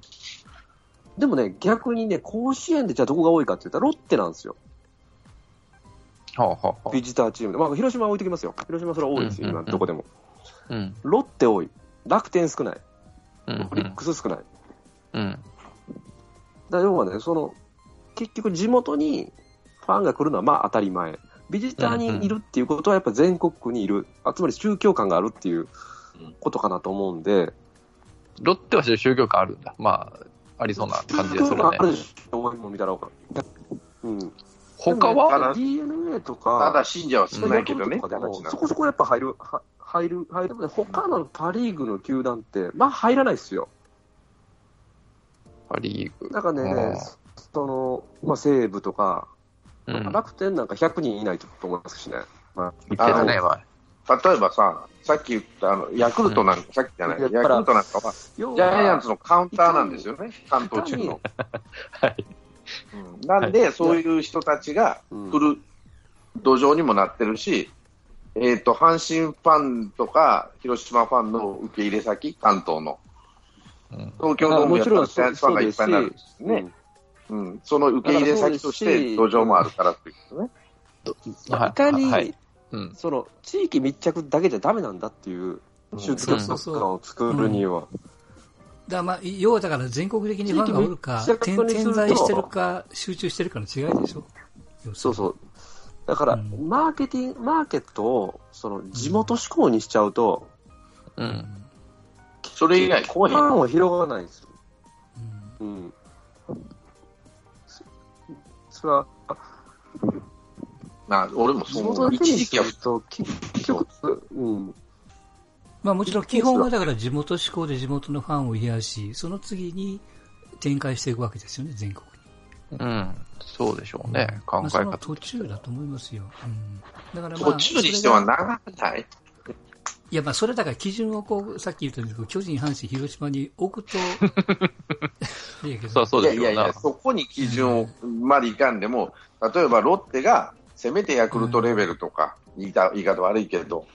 でもね、逆にね、甲子園でじゃあどこが多いかって言ったらロッテなんですよ。はあ、はあはあビジターチームで。まあ、広島は置いてきますよ。広島それは多いですよ、うんうんうん今どこでも。うん。ロッテ多い。楽天少ない。うんオリックス少ない。うん。だ要はね、その、結局地元にファンが来るのはまあ当たり前。ビジターにいるっていうことはやっぱ全国区にいる。あつまり宗教感があるっていうことかなと思うんで。ロッテは宗教感あるんだ。まあ、ありそうな感じでするね宗教感あ。るでしょ、応援も見たら分かる。うん。他は？ただ DNA とたか、だ信者は少ないけどね、そこそこやっぱ入る、は入る、入る。他のパリーグの球団って、まあ入らないですよ。パ・リーグ。だからね、その、まあ西武とか、うん。楽天なんか100人いないと思いますしね。まあ、言ってたね、前。例えばさ、さっき言ったあのヤクルトなんか、さっきじゃない、ヤクルトなんかは、要ジャイアンツののカウンターなんですよね、関東地区の。はい。うんなんで、そういう人たちが来る土壌にもなってるし、えっ、と、阪神ファンとか、広島ファンの受け入れ先、関東の。うん東京ドームやったらジャイアンツファンがいっぱいになるんですよねね。。うん。その受け入れ先として土壌もあるからっていうことね。はいいかに、はいうん。その地域密着だけじゃダメなんだっていう集客感を作るには、だからまあ、要はだから全国的にファンがおるか点在してるか、集中してるかの違いでしょ？そうそう。だから、うんマーケティング、マーケットをその地元志向にしちゃうと、うん。それ以外来おへん。ファンは広がらないんですよ。うんうん。そそれは、まあ、俺も地そう一時期は結局、うん。まあもちろん基本はだから地元志向で地元のファンを増やし、その次に展開していくわけですよね、全国に。うん。そうでしょうね、考まあ、え方その途中だと思いますよ。うん、だからまあ、途中にしてはそれが長ない。いや、まあ、それだから基準をこう、さっき言ったように、巨人、阪神、広島に置くと、いやけどそうそうでしょうないやいやいや、。そこに基準をまでいかんでも、例えばロッテが、せめてヤクルトレベルとか、言いた言い方悪いけど、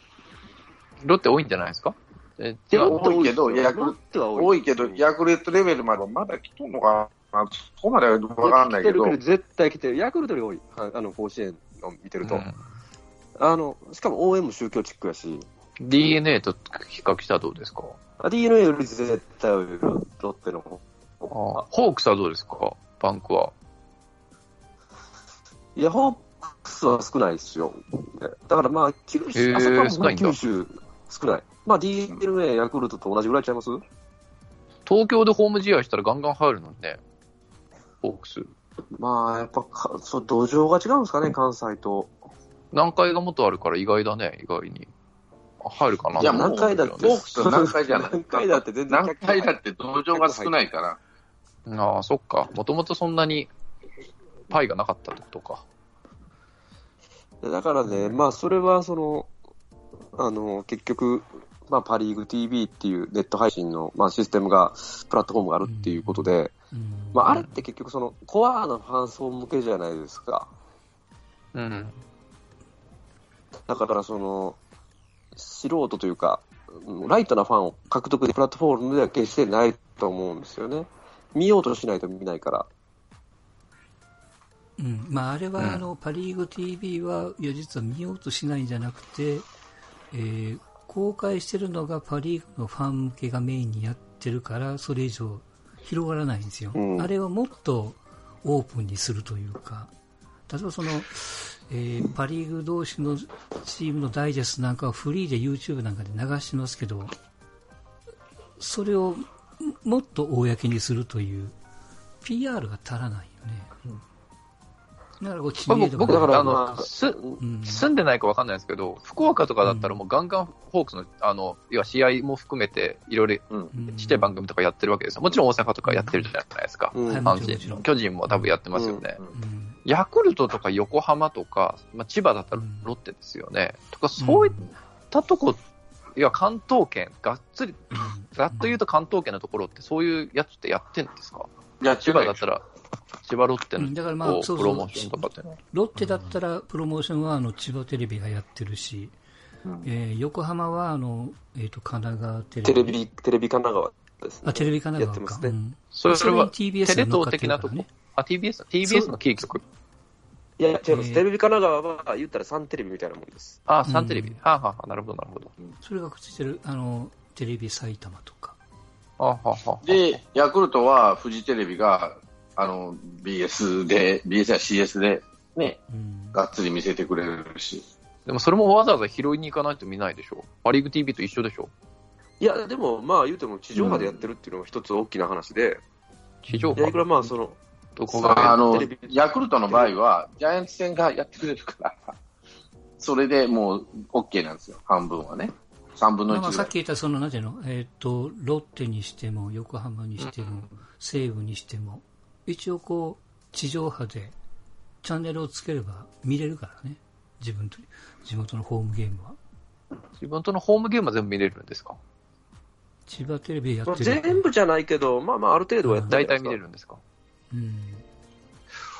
ロッテ多いんじゃないですか？え違う？多いけどヤクルロッテは多いけど、ヤクルトレベルまでまだ来とんのかな、そこまでは分かんないけど、来てる絶対来てる。ヤクルトより多い。ああの、甲子園を見てると。うんあの、しかも応援も宗教チックやし、DNA と比較したらどうですか？あ DNA より絶対多いロッテの方。あホークスはどうですか？バンクは。いや、ホークスは少ないですよ。だからまあ、九へ州、ーあそこは九州少ない。まあ DNA、ヤクルトと同じぐらいちゃいます？東京でホーム試合したらガンガン入るのにね。ホークス。まあ、やっぱか、そう、土壌が違うんですかね、関西と。南海がもっとあるから意外だね、意外に。あ入るかな？いやもう何回だって、ホークスは何回じゃない何回だって全然何回だって土壌が少ないから、ああ、そっか。もともとそんなにパイがなかったってことか。だからね、まあ、それは、その、あの、結局、まあ、パリーグ TV っていうネット配信の、まあ、システムが、プラットフォームがあるっていうことで、うんまあ、あれって結局、その、コアなファン層向けじゃないですか。うん。だから、その、素人というか、うんライトなファンを獲得でプラットフォームでは決してないと思うんですよね。見ようとしないと見ないから。うん。まあ、あれは、あの、パリーグ TV は、いや、実は見ようとしないんじゃなくて、えー公開してるのがパリーグのファン向けがメインにやってるから、それ以上広がらないんですよ。うんあれはもっとオープンにするというか、例えばその、えーパリーグ同士のチームのダイジェストなんかはフリーで YouTube なんかで流してますけど、それをもっと公にするという PR が足らないよね。う知まあ名度が僕僕だから、あまあの、す、うん。住んでないかわかんないですけど、福岡とかだったらもうガンガンホークスの、あの、要は試合も含めて、いろいろうん。ちっちゃい番組とかやってるわけですよ。もちろん大阪とかやってるじゃないですか。阪神、巨人も多分やってますよね。うん。ヤクルトとか横浜とか、まあ、千葉だったらロッテですよね。とか、そういったとこ、いや、関東圏、がっつり、ざっと言うと関東圏のところって、そういうやつってやってんですか？いや、千葉だったら、千葉ロッテのうんだからまあそうそうプロモーションとかって。ロッテだったらプロモーションはあの千葉テレビがやってるし、えー横浜はあの、えー、と神奈川テレビテレビ、テレビ神奈川ですね。あテレビ神奈川か、ねうんそれそれには、TBS テレ東的なとこ？あ、TBS、TBS のキー局？いや、違います。えーテレビ神奈川は言ったらサンテレビみたいなもんです。あ、サンテレビ。うんはあ、はあ、なるほど、なるほど。それがくっついてるあのテレビ埼玉とか、あはあ、はあ。で、ヤクルトはフジテレビが、あの、BS で、BS や CS で、ね、うんがっつり見せてくれるし。でもそれもわざわざ拾いに行かないと見ないでしょ？パリーグ TV と一緒でしょ？いや、でも、まあ言うても地上波でやってるっていうのが一つ大きな話で、地上波？いくらまあその、どこが？あのヤクルトの場合は、ジャイアンツ戦がやってくれるから、それでもう OK なんですよ、半分はね。3分の1まあ、ぐらいさっき。言ったそのなんていうの、えっとロッテにしても横浜にしても、西武にしても一応こう地上波でチャンネルをつければ見れるからね。自分と地元のホームゲームは。自分とのホームゲームは全部見れるんですか？千葉テレビでやまあってる。全部じゃないけど、まあまあある程度は大体見れるんですか？うん。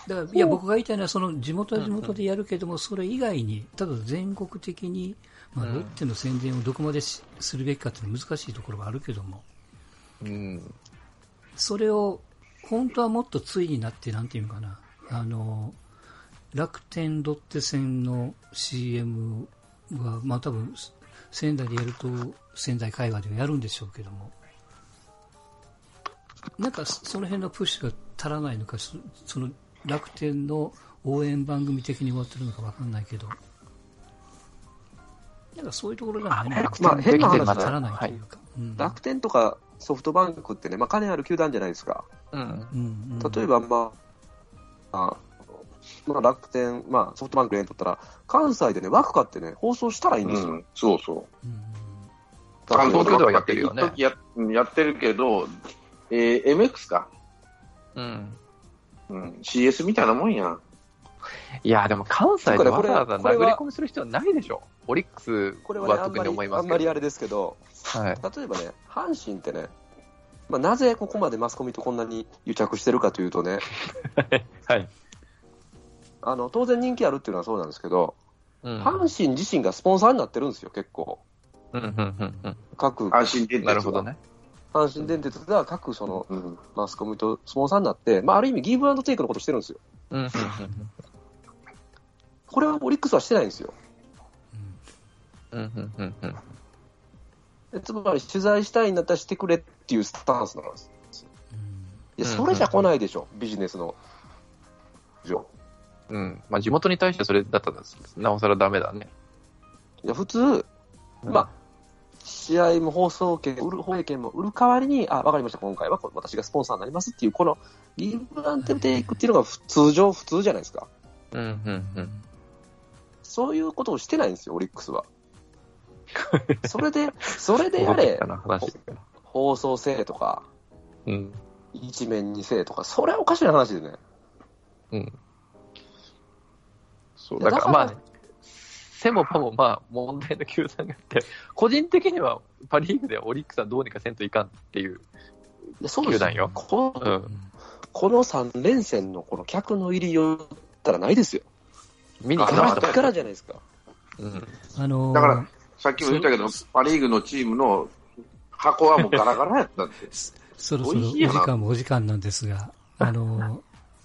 だからいや僕が言いたいのはその地元は地元でやるけども、それ以外にただ全国的に、まあ、うん。ロッテの宣伝をどこまでしするべきかっていうのは難しいところはあるけども。うん。それを本当はもっと対になってなんていうのかな。あの楽天ロッテ戦の CM はまあ多分仙台でやると仙台会話ではやるんでしょうけども。なんかそその辺のプッシュが足らないのかそその楽天の応援番組的に終わってるのかわかんないけど。なんかそういうところがないのかまあ変な話だ足らないというか、うん。楽天とかソフトバンクってね、まあ金ある球団じゃないですか。うん。うんうん例えば、まあ、あまあ楽天、まあソフトバンク連取ったら、関西でね、枠買ってね、放送したらいいんですよ。うん、そうそう。うん関東ではやってるよね一時ややってるけど、えー MX か。うん。うん、CS みたいなもんや。いや、でも関西でわざわざこれは殴り込みする必要ないでしょ。オリックスこれは特にあんまり思いますけど。あんまりあれですけど、はい。例えばね、阪神ってね、まあ、なぜここまでマスコミとこんなに癒着してるかというとね、はい。あの当然人気あるっていうのはそうなんですけど、うん。阪神自身がスポンサーになってるんですよ、結構。うん、うん、うん、うん。各安心電鉄はなるほど。ね。阪神電鉄が各そのうん。マスコミとスポンサーになって、まあ、ある意味ギブアンドテイクのことしてるんですよ。うん、うん、うん。これはオリックスはしてないんですよ。うん、うん、うん、うん。でつまり取材したいんだったらしてくれっていうスタンスなんです。いや、うんそれじゃ来ないでしょ、ビジネスの上。うん。まあ、地元に対してそれだったら、なおさらダメだね。いや、普通、まあ、試合も放送権、売る放映権も売る代わりに、あ、わかりました、今回はこ私がスポンサーになりますっていう、このギブアンドテイクっていうのが普通常、普通じゃないですか。うん、うん、うん。そういうことをしてないんですよ、オリックスは。それで、それでやれ。放送せえとか、うん。一面にせえとか、それはおかしな話でね。うん。そう、だからまあだか、背もパもまあ問題の球団があって、個人的にはパ・リーグではオリックスはどうにかせんといかんっていう。球団よこうん。この3連戦のこの客の入りよったらないですよ。見に来あましたこっからじゃないですか。うん。あのーだから、さっきも言ったけど、パ・リーグのチームの箱はもうガラガラやったんで。そろそろお時間もお時間なんですが、あのー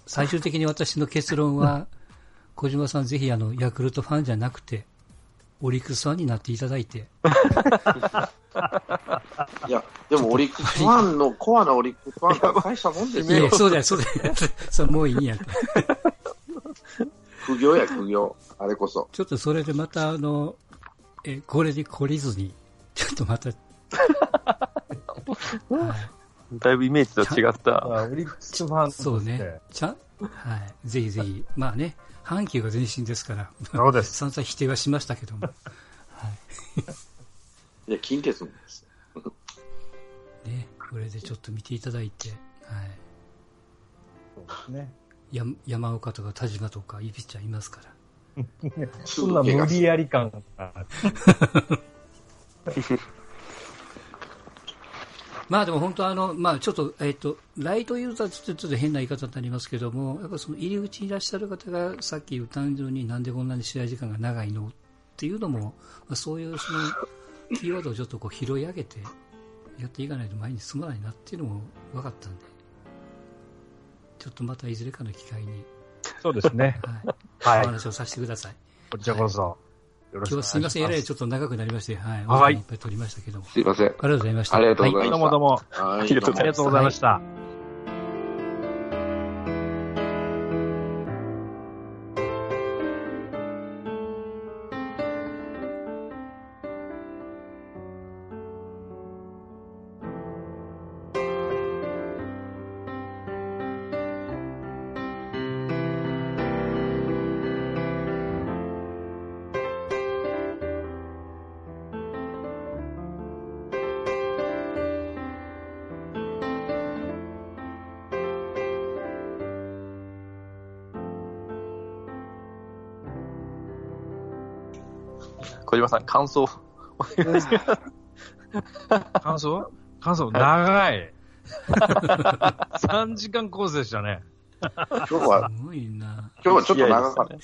最終的に私の結論は、小島さんぜひあの、ヤクルトファンじゃなくて、オリックスファンになっていただいて、いや、でもオリックスファンの、コアなオリックスファンが大したもんですよいや、。そうだよ、そうだよ。そう、もういいんや。苦行や、苦行。あれこそ。ちょっとそれでまたあの、え、これに懲りずに、ちょっとまた、はいだいぶイメージと違った。オリックスファンそうね。ちゃん、はい。ぜひぜひ。まあね、阪急が前身ですから、そうです。散々否定はしましたけども。いや、近鉄もです。ね、これでちょっと見ていただいて、はい。そうですね。や山岡とか田島とかいいピッチャーいますから。そんな無理やり感が。まあでも本当あの、まあちょっと、えっ、と、ライトユーザーってちょっと変な言い方になりますけども、やっぱその入り口にいらっしゃる方がさっき言ったようになんでこんなに試合時間が長いのっていうのも、まあ、そういうその、キーワードをちょっとこう拾い上げてやっていかないと前に進まないなっていうのも分かったんで、ちょっとまたいずれかの機会に、そうですね。はい、はい。お話をさせてください。こちらこそ。よろしくお願いします。今日はすみません、えらいちょっと長くなりまして、はい。はいいっぱい取りましたけども。すいません。ありがとうございました。ありがとうござはいましたどうもどうも。はい、ありがとうございますありがとうございました。小島さん、感想。感想？感想？長い。3時間コースでしたね。今日は、すごいな。今日はちょっと長かった。